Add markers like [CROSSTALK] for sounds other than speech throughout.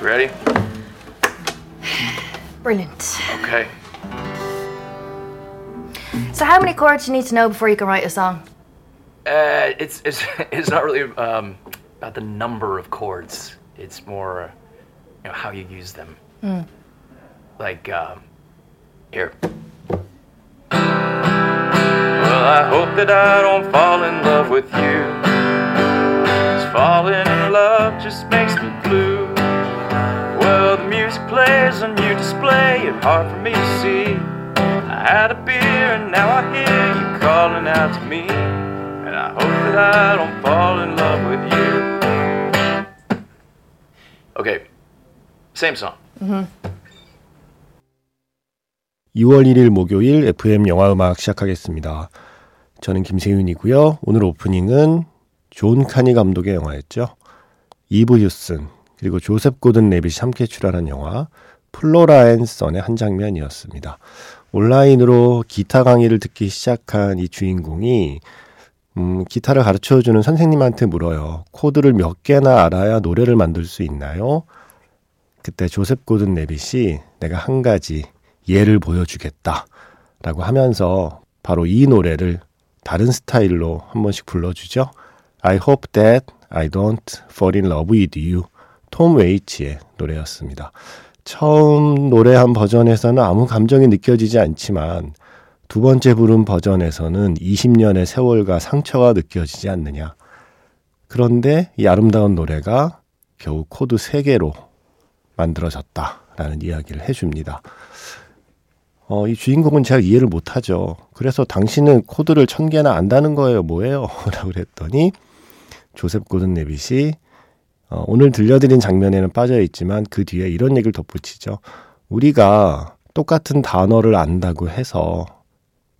Ready? Brilliant. Okay. So, how many chords do you need to know before you can write a song? Uh, it's it's [LAUGHS] it's not really um, about the number of chords. It's more, you know, how you use them. Like um, here. Well, I hope that I don't fall in love with you. 'Cause falling in love just makes me blue. Plays on your display, it's hard for me to see. I had a beer and now I hear you calling out to me. And I hope that I don't fall in love with you. Okay, same song. 2월 1일 목요일 FM 영화 음악 시작하겠습니다. 저는 김세윤이고요. 오늘 오프닝은 존 카니 감독의 영화였죠. 이브 휴슨 그리고 조셉 고든 레빗이 함께 출연한 영화 Flora and Son의 한 장면이었습니다. 온라인으로 기타 강의를 듣기 시작한 이 주인공이 음, 기타를 가르쳐주는 선생님한테 물어요. 코드를 몇 개나 알아야 노래를 만들 수 있나요? 그때 조셉 고든 레빗이 내가 한 가지 예를 보여주겠다 라고 하면서 바로 이 노래를 다른 스타일로 한 번씩 불러주죠. I hope that I don't fall in love with you. 톰 웨이츠의 노래였습니다. 처음 노래한 버전에서는 아무 감정이 느껴지지 않지만 두 번째 부른 버전에서는 20년의 세월과 상처가 느껴지지 않느냐. 그런데 이 아름다운 노래가 겨우 코드 3개로 만들어졌다라는 이야기를 해줍니다. 어, 이 주인공은 잘 이해를 못하죠. 그래서 당신은 코드를 천 개나 안다는 거예요. 뭐예요? [LAUGHS] 라고 그랬더니 조셉 고든 레빗이 어, 오늘 들려드린 장면에는 빠져 있지만 그 뒤에 이런 얘기를 덧붙이죠. 우리가 똑같은 단어를 안다고 해서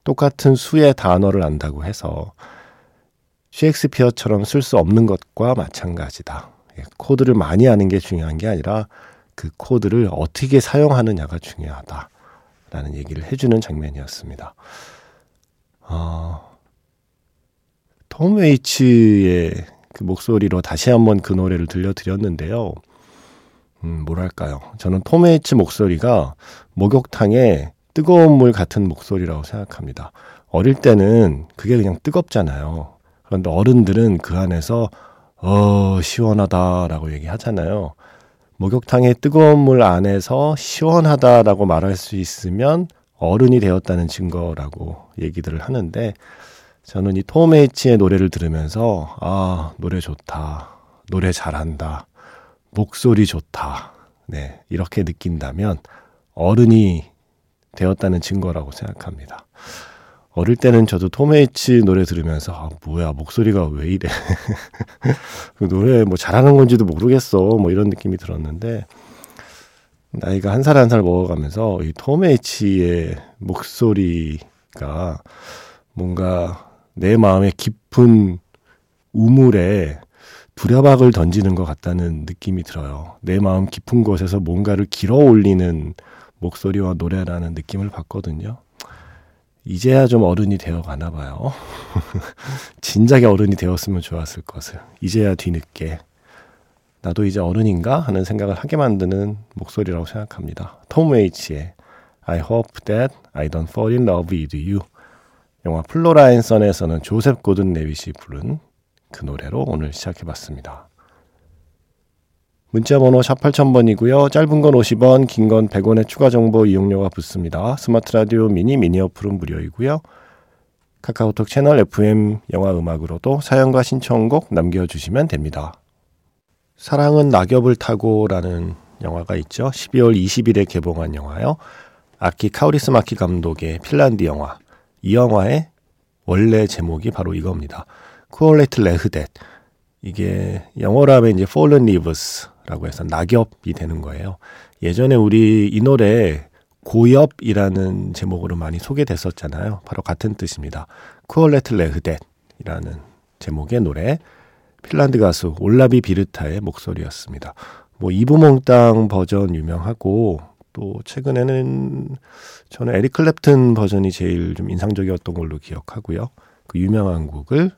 똑같은 수의 단어를 안다고 해서 셰익스피어처럼 쓸 수 없는 것과 마찬가지다. 예, 코드를 많이 아는 게 중요한 게 아니라 그 코드를 어떻게 사용하느냐가 중요하다. 라는 얘기를 해주는 장면이었습니다. 어, 톰 웨이츠의 그 목소리로 다시 한번 그 노래를 들려드렸는데요. 음, 뭐랄까요. 저는 톰 웨이츠 목소리가 목욕탕에 뜨거운 물 같은 목소리라고 생각합니다. 어릴 때는 그게 그냥 뜨겁잖아요. 그런데 어른들은 그 안에서 어, 시원하다라고 얘기하잖아요. 목욕탕의 뜨거운 물 안에서 시원하다라고 말할 수 있으면 어른이 되었다는 증거라고 얘기들을 하는데 저는 이 톰 헤이츠의 노래를 들으면서 아 노래 좋다. 노래 잘한다. 목소리 좋다. 네 이렇게 느낀다면 어른이 되었다는 증거라고 생각합니다. 어릴 때는 저도 톰 헤이츠 노래 들으면서 아 뭐야 목소리가 왜 이래. [LAUGHS] 그 노래 뭐 잘하는 건지도 모르겠어. 뭐 이런 느낌이 들었는데 나이가 한 살 한 살 먹어가면서 이 톰 헤이츠의 목소리가 뭔가 내 마음의 깊은 우물에 두려박을 던지는 것 같다는 느낌이 들어요. 내 마음 깊은 곳에서 뭔가를 길어 올리는 목소리와 노래라는 느낌을 받거든요. 이제야 좀 어른이 되어 가나 봐요. [LAUGHS] 진작에 어른이 되었으면 좋았을 것을. 이제야 뒤늦게. 나도 이제 어른인가? 하는 생각을 하게 만드는 목소리라고 생각합니다. 톰 웨이츠의 I hope that I don't fall in love with you. 영화 Flora and Son에서는 조셉 고든 레빗이 부른 그 노래로 오늘 시작해봤습니다. 문자번호 샵 8000번이고요. 짧은 건 50원, 긴 건 100원의 추가 정보 이용료가 붙습니다. 스마트 라디오 미니 미니 어플은 무료이고요. 카카오톡 채널 FM 영화 음악으로도 사연과 신청곡 남겨주시면 됩니다. 사랑은 낙엽을 타고라는 영화가 있죠. 12월 20일에 개봉한 영화요. 아키 카우리스마키 감독의 핀란드 영화. 이 영화의 원래 제목이 바로 이겁니다. Kuolleet lehdet. 이게 영어로 하면 이제 Fallen Leaves라고 해서 낙엽이 되는 거예요. 예전에 우리 이 노래 고엽이라는 제목으로 많이 소개됐었잖아요. 바로 같은 뜻입니다. Kuolleet lehdet이라는 제목의 노래. 핀란드 가수 올라비 비르타의 목소리였습니다. 뭐 이브몽땅 버전 유명하고 또 최근에는 저는 에릭 클랩튼 버전이 제일 좀 인상적이었던 걸로 기억하고요. 그 유명한 곡을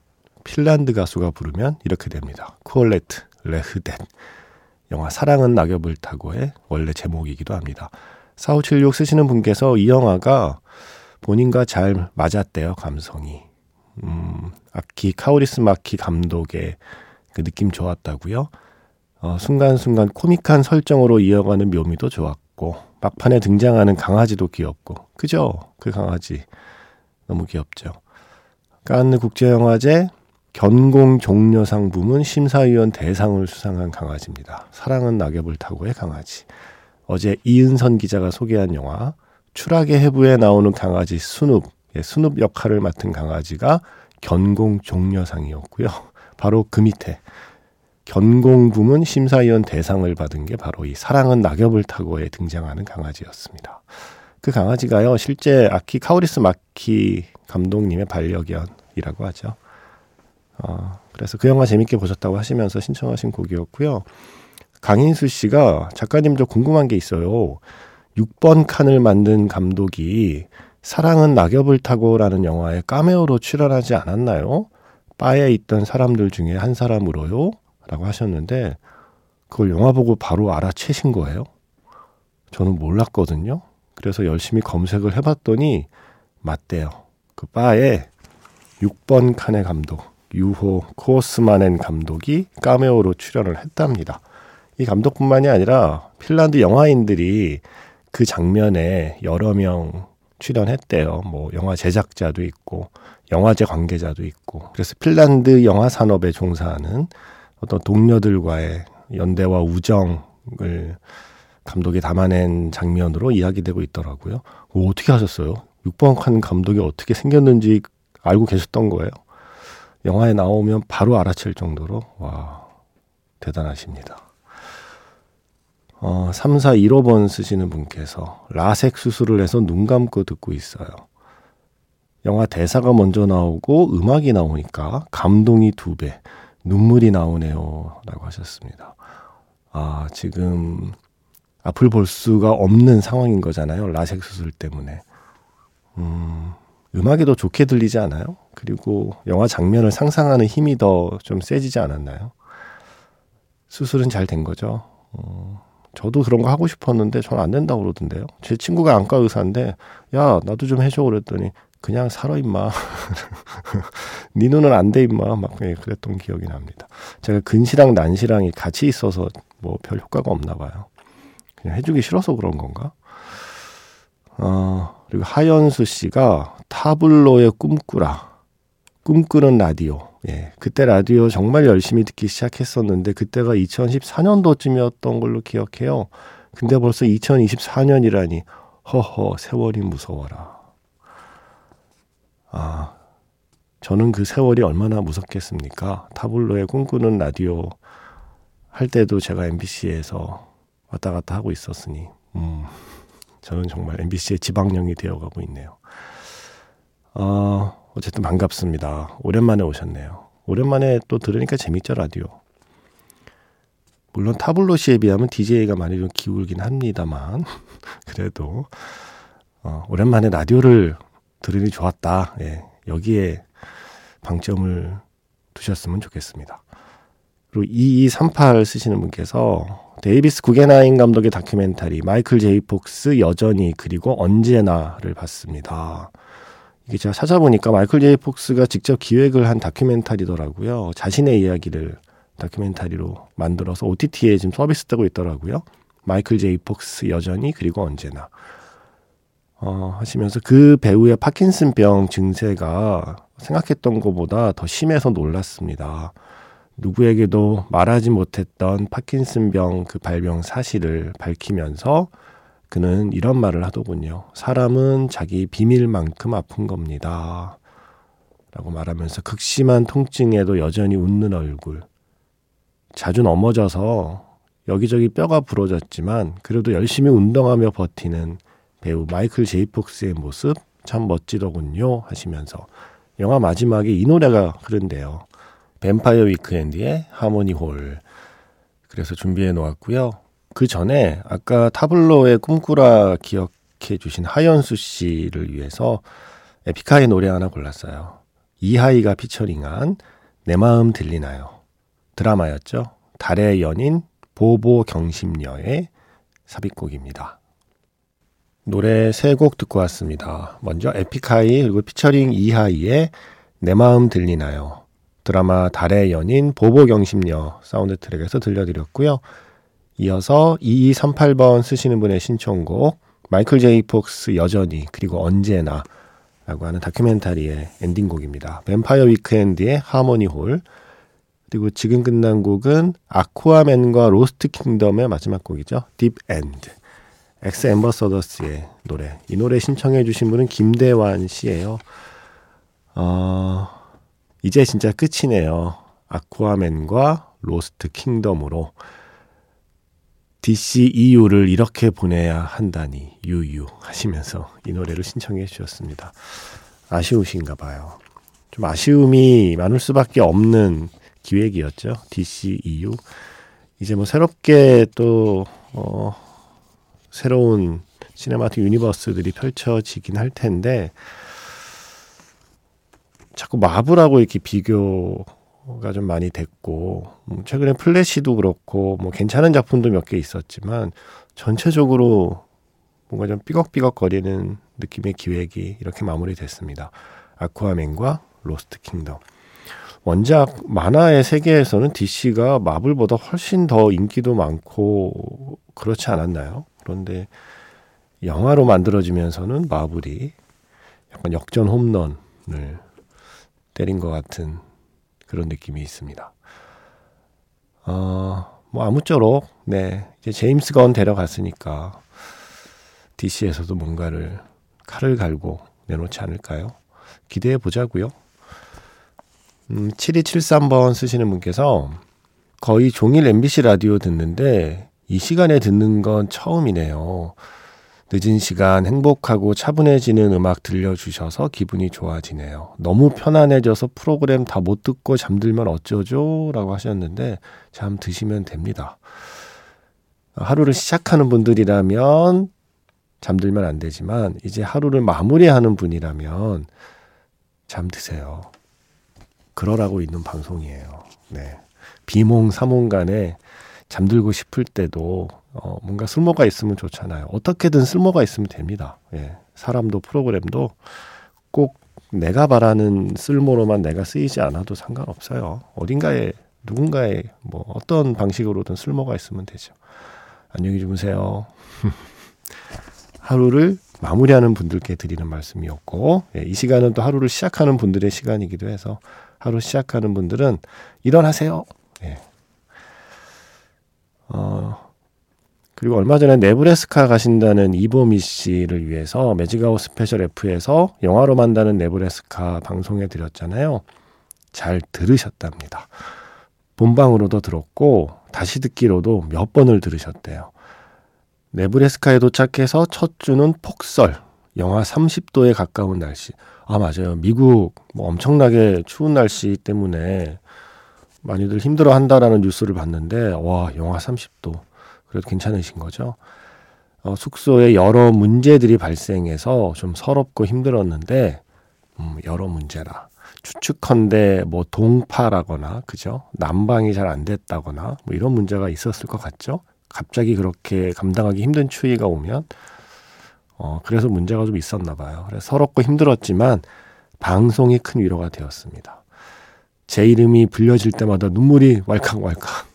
핀란드 가수가 부르면 이렇게 됩니다. 쿠올레트 레흐덴. 영화 사랑은 낙엽을 타고의 원래 제목이기도 합니다. 4576 쓰시는 분께서 이 영화가 본인과 잘 맞았대요, 감성이. 음, 아키, 카오리스 마키 감독의 그 느낌 좋았다고요. 어, 순간순간 코믹한 설정으로 이어가는 묘미도 좋았고, 막판에 등장하는 강아지도 귀엽고, 그죠? 그 강아지. 너무 귀엽죠. 깐느 국제영화제 견공 종려상 부문 심사위원 대상을 수상한 강아지입니다. 사랑은 낙엽을 타고의 강아지. 어제 이은선 기자가 소개한 영화 추락의 해부에 나오는 강아지 수눕, 예, 수눕 역할을 맡은 강아지가 견공 종려상이었고요. 바로 그 밑에 견공 부문 심사위원 대상을 받은 게 바로 이 사랑은 낙엽을 타고에 등장하는 강아지였습니다. 그 강아지가요, 실제 아키 카오리스 마키 감독님의 반려견이라고 하죠. 어, 그래서 그 영화 재밌게 보셨다고 하시면서 신청하신 곡이었고요. 강인수 씨가 작가님 저 궁금한 게 있어요. 6번 칸을 만든 감독이 사랑은 낙엽을 타고라는 영화에 까메오로 출연하지 않았나요? 바에 있던 사람들 중에 한 사람으로요? 라고 하셨는데 그걸 영화 보고 바로 알아채신 거예요? 저는 몰랐거든요. 그래서 열심히 검색을 해봤더니 맞대요. 그 바에 6번 칸의 감독 유호 코스마넨 감독이 까메오로 출연을 했답니다. 이 감독뿐만이 아니라 핀란드 영화인들이 그 장면에 여러 명 출연했대요. 뭐 영화 제작자도 있고 영화제 관계자도 있고 그래서 핀란드 영화 산업에 종사하는 어떤 동료들과의 연대와 우정을 감독이 담아낸 장면으로 이야기되고 있더라고요. 오, 어떻게 하셨어요? 6번 칸 감독이 어떻게 생겼는지 알고 계셨던 거예요. 영화에 나오면 바로 알아챌 정도로 와 대단하십니다. 어, 3415번 쓰시는 분께서 라섹 수술을 해서 눈 감고 듣고 있어요. 영화 대사가 먼저 나오고 음악이 나오니까 감동이 두 배, 눈물이 나오네요. 라고 하셨습니다. 아, 지금 앞을 볼 수가 없는 상황인 거잖아요. 라섹 수술 때문에. 음, 음악이 더 좋게 들리지 않아요? 그리고 영화 장면을 상상하는 힘이 더 좀 세지지 않았나요? 수술은 잘 된 거죠. 어, 저도 그런 거 하고 싶었는데 저는 안 된다고 그러던데요. 제 친구가 안과 의사인데 야 나도 좀 해줘 그랬더니 그냥 살아 임마. [LAUGHS] 네 눈은 안 돼 임마. 막 그랬던 기억이 납니다. 제가 근시랑 난시랑이 같이 있어서 뭐 별 효과가 없나 봐요. 그냥 해주기 싫어서 그런 건가? 어, 그리고 하연수 씨가 타블로의 꿈꾸라. 꿈꾸는 라디오. 예. 그때 라디오 정말 열심히 듣기 시작했었는데 그때가 2014년도쯤이었던 걸로 기억해요. 근데 벌써 2024년이라니. 허허, 세월이 무서워라. 아, 저는 그 세월이 얼마나 무섭겠습니까? 타블로의 꿈꾸는 라디오 할 때도 제가 MBC에서 왔다 갔다 하고 있었으니, 음, 저는 정말 MBC의 지방령이 되어가고 있네요. 어, 어쨌든 반갑습니다. 오랜만에 오셨네요. 오랜만에 또 들으니까 재밌죠, 라디오. 물론 타블로 씨에 비하면 DJ가 많이 좀 기울긴 합니다만, [LAUGHS] 그래도, 어, 오랜만에 라디오를 들으니 좋았다. 예, 여기에 방점을 두셨으면 좋겠습니다. 그리고 2238 쓰시는 분께서 데이비스 구겐하임 감독의 다큐멘터리 마이클 제이 폭스 여전히 그리고 언제나를 봤습니다. 이게 제가 찾아보니까 마이클 제이 폭스가 직접 기획을 한 다큐멘터리더라고요. 자신의 이야기를 다큐멘터리로 만들어서 OTT에 지금 서비스되고 있더라고요. 마이클 제이 폭스 여전히 그리고 언제나 어, 하시면서 그 배우의 파킨슨병 증세가 생각했던 것보다 더 심해서 놀랐습니다. 누구에게도 말하지 못했던 파킨슨병 그 발병 사실을 밝히면서 그는 이런 말을 하더군요. 사람은 자기 비밀만큼 아픈 겁니다. 라고 말하면서 극심한 통증에도 여전히 웃는 얼굴. 자주 넘어져서 여기저기 뼈가 부러졌지만 그래도 열심히 운동하며 버티는 배우 마이클 제이 폭스의 모습 참 멋지더군요 하시면서 영화 마지막에 이 노래가 흐른대요. Vampire Weekend의 Harmony Hall. 그래서 준비해 놓았고요. 그 전에 아까 타블로의 꿈꾸라 기억해 주신 하연수 씨를 위해서 에픽하이 노래 하나 골랐어요. 이하이가 피처링한 내 마음 들리나요? 드라마였죠. 달의 연인 보보경심 려의 삽입곡입니다. 노래 세 곡 듣고 왔습니다. 먼저 에픽하이 그리고 피처링 이하이의 내 마음 들리나요? 드라마 달의 연인 보보경심 려 사운드 트랙에서 들려드렸고요. 이어서 2238번 쓰시는 분의 신청곡 마이클 제이 폭스 여전히 그리고 언제나 라고 하는 다큐멘터리의 엔딩곡입니다. Vampire Weekend의 Harmony Hall 그리고 지금 끝난 곡은 아쿠아맨과 로스트 킹덤의 마지막 곡이죠. Deep End X Ambassadors의 노래. 이 노래 신청해 주신 분은 김대환 씨예요. 어, 이제 진짜 끝이네요. 아쿠아맨과 로스트 킹덤으로 DCEU를 이렇게 보내야 한다니 유유 하시면서 이 노래를 신청해 주셨습니다. 아쉬우신가 봐요. 좀 아쉬움이 많을 수밖에 없는 기획이었죠. DCEU. 이제 뭐 새롭게 또 어, 새로운 cinematic universe들이 펼쳐지긴 할 텐데 자꾸 마블하고 이렇게 비교가 좀 많이 됐고 음, 최근에 플래시도 그렇고 뭐 괜찮은 작품도 몇 개 있었지만 전체적으로 뭔가 좀 삐걱삐걱 거리는 느낌의 기획이 이렇게 마무리됐습니다. 아쿠아맨과 로스트 킹덤. 원작 만화의 세계에서는 DC가 마블보다 훨씬 더 인기도 많고 그렇지 않았나요? 그런데 영화로 만들어지면서는 마블이 약간 역전 홈런을 때린 것 같은 그런 느낌이 있습니다. 어, 뭐 아무쪼록 네 이제 제임스 건 데려갔으니까 DC에서도 뭔가를 칼을 갈고 내놓지 않을까요? 기대해 보자고요. 음, 7273번 쓰시는 분께서 거의 종일 MBC 라디오 듣는데 이 시간에 듣는 건 처음이네요. 늦은 시간 행복하고 차분해지는 음악 들려주셔서 기분이 좋아지네요. 너무 편안해져서 프로그램 다 못 듣고 잠들면 어쩌죠? 라고 하셨는데 잠 드시면 됩니다. 하루를 시작하는 분들이라면 잠들면 안 되지만 이제 하루를 마무리하는 분이라면 잠 드세요. 그러라고 있는 방송이에요. 네. 비몽사몽 간에 잠들고 싶을 때도 어, 뭔가 쓸모가 있으면 좋잖아요. 어떻게든 쓸모가 있으면 됩니다. 예. 사람도 프로그램도 꼭 내가 바라는 쓸모로만 내가 쓰이지 않아도 상관없어요. 어딘가에 누군가의 뭐 어떤 방식으로든 쓸모가 있으면 되죠. 안녕히 주무세요. [LAUGHS] 하루를 마무리하는 분들께 드리는 말씀이었고 예, 이 시간은 또 하루를 시작하는 분들의 시간이기도 해서 하루 시작하는 분들은 일어나세요. 예. 어, 그리고 얼마 전에 네브래스카 가신다는 이보미 씨를 위해서 magic hour special F에서 영화로 만나는 네브래스카 방송해 드렸잖아요. 잘 들으셨답니다. 본방으로도 들었고 다시 듣기로도 몇 번을 들으셨대요. 네브레스카에 도착해서 첫 주는 폭설, 영하 30도에 가까운 날씨. 아, 맞아요. 미국 뭐 엄청나게 추운 날씨 때문에 많이들 힘들어 한다라는 뉴스를 봤는데, 와, 영하 30도. 그래도 괜찮으신 거죠? 어, 숙소에 여러 문제들이 발생해서 좀 서럽고 힘들었는데, 음, 여러 문제라. 추측컨대 뭐 동파라거나, 그죠? 난방이 잘 안 됐다거나, 뭐 이런 문제가 있었을 것 같죠? 갑자기 그렇게 감당하기 힘든 추위가 오면 어, 그래서 문제가 좀 있었나 봐요. 그래서 서럽고 힘들었지만 방송이 큰 위로가 되었습니다. 제 이름이 불려질 때마다 눈물이 왈칵왈칵.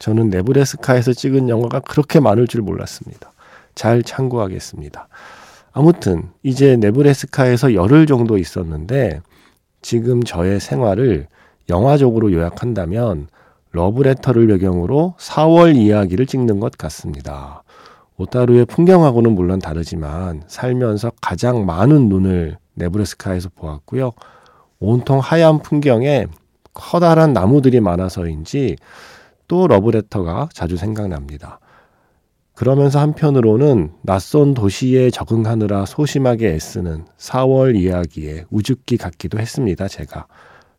저는 네브레스카에서 찍은 영화가 그렇게 많을 줄 몰랐습니다. 잘 참고하겠습니다. 아무튼 이제 네브레스카에서 열흘 정도 있었는데 지금 저의 생활을 영화적으로 요약한다면 러브레터를 배경으로 4월 이야기를 찍는 것 같습니다. 오타루의 풍경하고는 물론 다르지만 살면서 가장 많은 눈을 네브레스카에서 보았고요. 온통 하얀 풍경에 커다란 나무들이 많아서인지 또 러브레터가 자주 생각납니다. 그러면서 한편으로는 낯선 도시에 적응하느라 소심하게 애쓰는 4월 이야기의 우즈키 같기도 했습니다, 제가.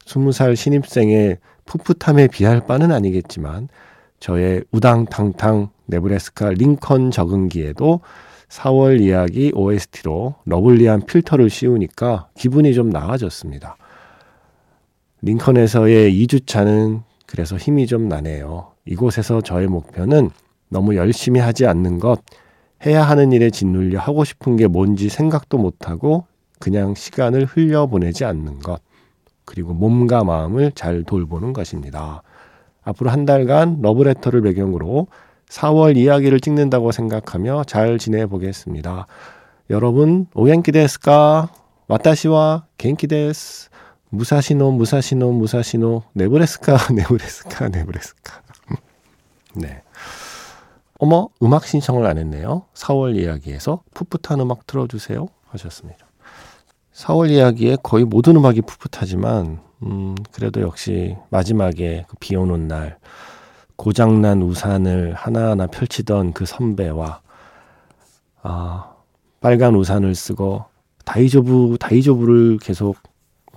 20살 신입생의 풋풋함에 비할 바는 아니겠지만 저의 우당탕탕 네브래스카 링컨 적응기에도 4월 이야기 OST로 lovely한 필터를 씌우니까 기분이 좀 나아졌습니다. 링컨에서의 2주차는 그래서 힘이 좀 나네요. 이곳에서 저의 목표는 너무 열심히 하지 않는 것, 해야 하는 일에 짓눌려 하고 싶은 게 뭔지 생각도 못하고 그냥 시간을 흘려보내지 않는 것, 그리고 몸과 마음을 잘 돌보는 것입니다. 앞으로 한 달간 러브레터를 배경으로 4월 이야기를 찍는다고 생각하며 잘 지내보겠습니다. 여러분, 오겐키 데스까? 와타시와 겐키 데스. 무사시노, 무사시노, 무사시노, 네브레스카, [LAUGHS] 네브레스카, 네브레스카. [LAUGHS] 네. 어머, 음악 신청을 안 했네요. 4월 이야기에서 풋풋한 음악 틀어주세요. 하셨습니다. 4월 이야기에 거의 모든 음악이 풋풋하지만, 음, 그래도 역시 마지막에 그 비 오는 날, 고장난 우산을 하나하나 펼치던 그 선배와, 아, 빨간 우산을 쓰고, 다이조부, 다이조부를 계속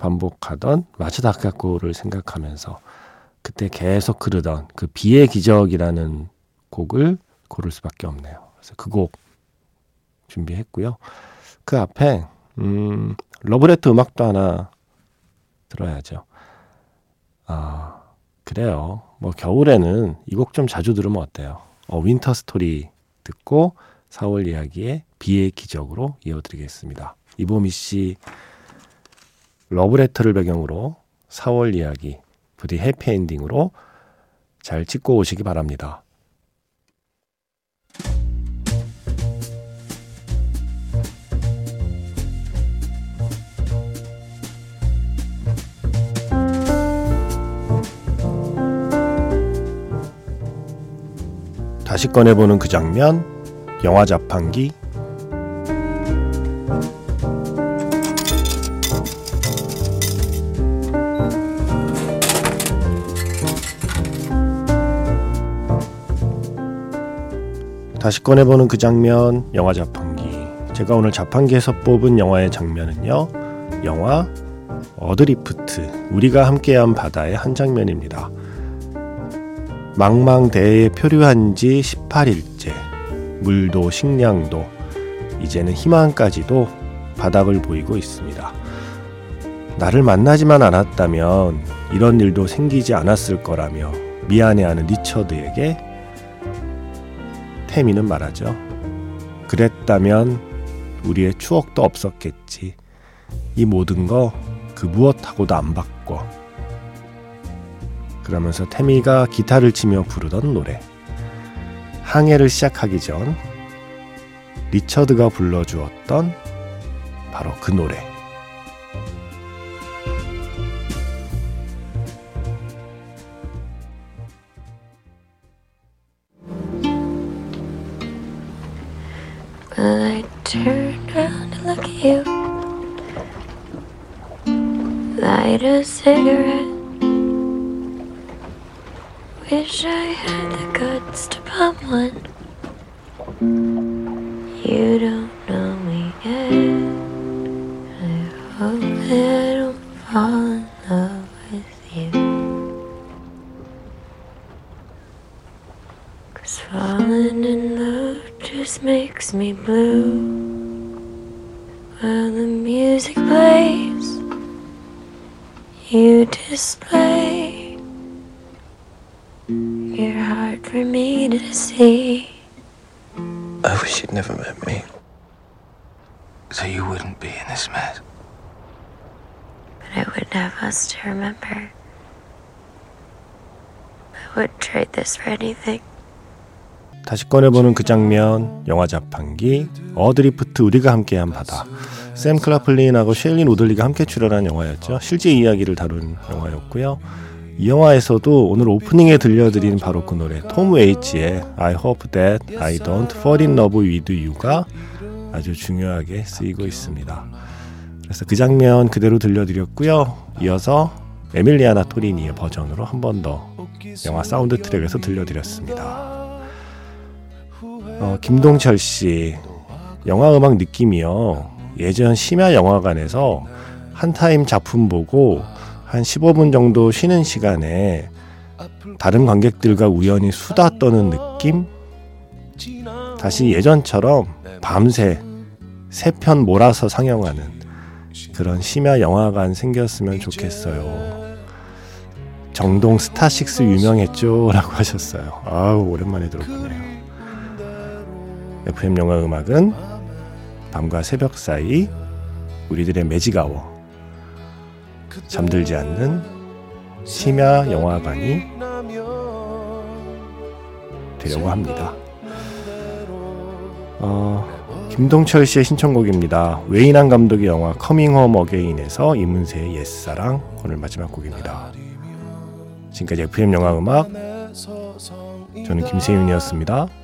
반복하던 마츠다카코를 생각하면서, 그때 계속 흐르던 그 비의 기적이라는 곡을 고를 수밖에 없네요. 그래서 그 곡 준비했고요. 그 앞에 음, 러브레터 음악도 하나 들어야죠. 아, 그래요. 뭐 겨울에는 이 곡 좀 자주 들으면 어때요? 어, Winter Story 듣고 4월 이야기의 비의 기적으로 이어드리겠습니다. 이보미 씨 러브레터를 배경으로 4월 이야기 부디 해피엔딩으로 잘 찍고 오시기 바랍니다. 다시 꺼내보는 그 장면, 영화 자판기. 다시 꺼내보는 그 장면, 영화 자판기. 제가 오늘 자판기에서 뽑은 영화의 장면은요, 영화 Adrift, 우리가 함께한 바다의 한 장면입니다. 망망대해에 표류한 지 18일째. 물도 식량도 이제는 희망까지도 바닥을 보이고 있습니다. 나를 만나지만 않았다면 이런 일도 생기지 않았을 거라며 미안해하는 리처드에게 태미는 말하죠. 그랬다면 우리의 추억도 없었겠지. 이 모든 거 그 무엇하고도 안 바꿔. 그러면서 태미가 기타를 치며 부르던 노래. 항해를 시작하기 전 리처드가 불러주었던 바로 그 노래. I turned around to look at you. Light a cigarette. Wish I had the guts to pop one. You don't While the music plays, you display you're hard for me to see. I wish you'd never met me. So you wouldn't be in this mess. But I wouldn't have us to remember. I wouldn't trade this for anything. 다시 꺼내보는 그 장면, 영화 자판기, Adrift 우리가 함께한 바다. 샘 클라플린하고 셰일린 우들리가 함께 출연한 영화였죠. 실제 이야기를 다룬 영화였고요. 이 영화에서도 오늘 오프닝에 들려드린 바로 그 노래 톰 웨이츠의 I hope that I don't fall in love with you가 아주 중요하게 쓰이고 있습니다. 그래서 그 장면 그대로 들려드렸고요. 이어서 에밀리아나 토리니의 버전으로 한 번 더 영화 사운드 트랙에서 들려드렸습니다. 어, 김동철 씨 영화 음악 느낌이요. 예전 심야 영화관에서 한 타임 작품 보고 한 15분 정도 쉬는 시간에 다른 관객들과 우연히 수다 떠는 느낌? 다시 예전처럼 밤새 세 편 몰아서 상영하는 그런 심야 영화관 생겼으면 좋겠어요. 정동 스타식스 유명했죠? 라고 하셨어요. 아우, 오랜만에 들어보네요. FM 영화 음악은 밤과 새벽 사이 우리들의 매직아워 잠들지 않는 심야 영화관이 되려고 합니다. 어, 김동철 씨의 신청곡입니다. 웨인 왕 감독의 영화 Coming Home Again에서 이문세의 옛사랑 오늘 마지막 곡입니다. 지금까지 FM 영화 음악 저는 김세윤이었습니다.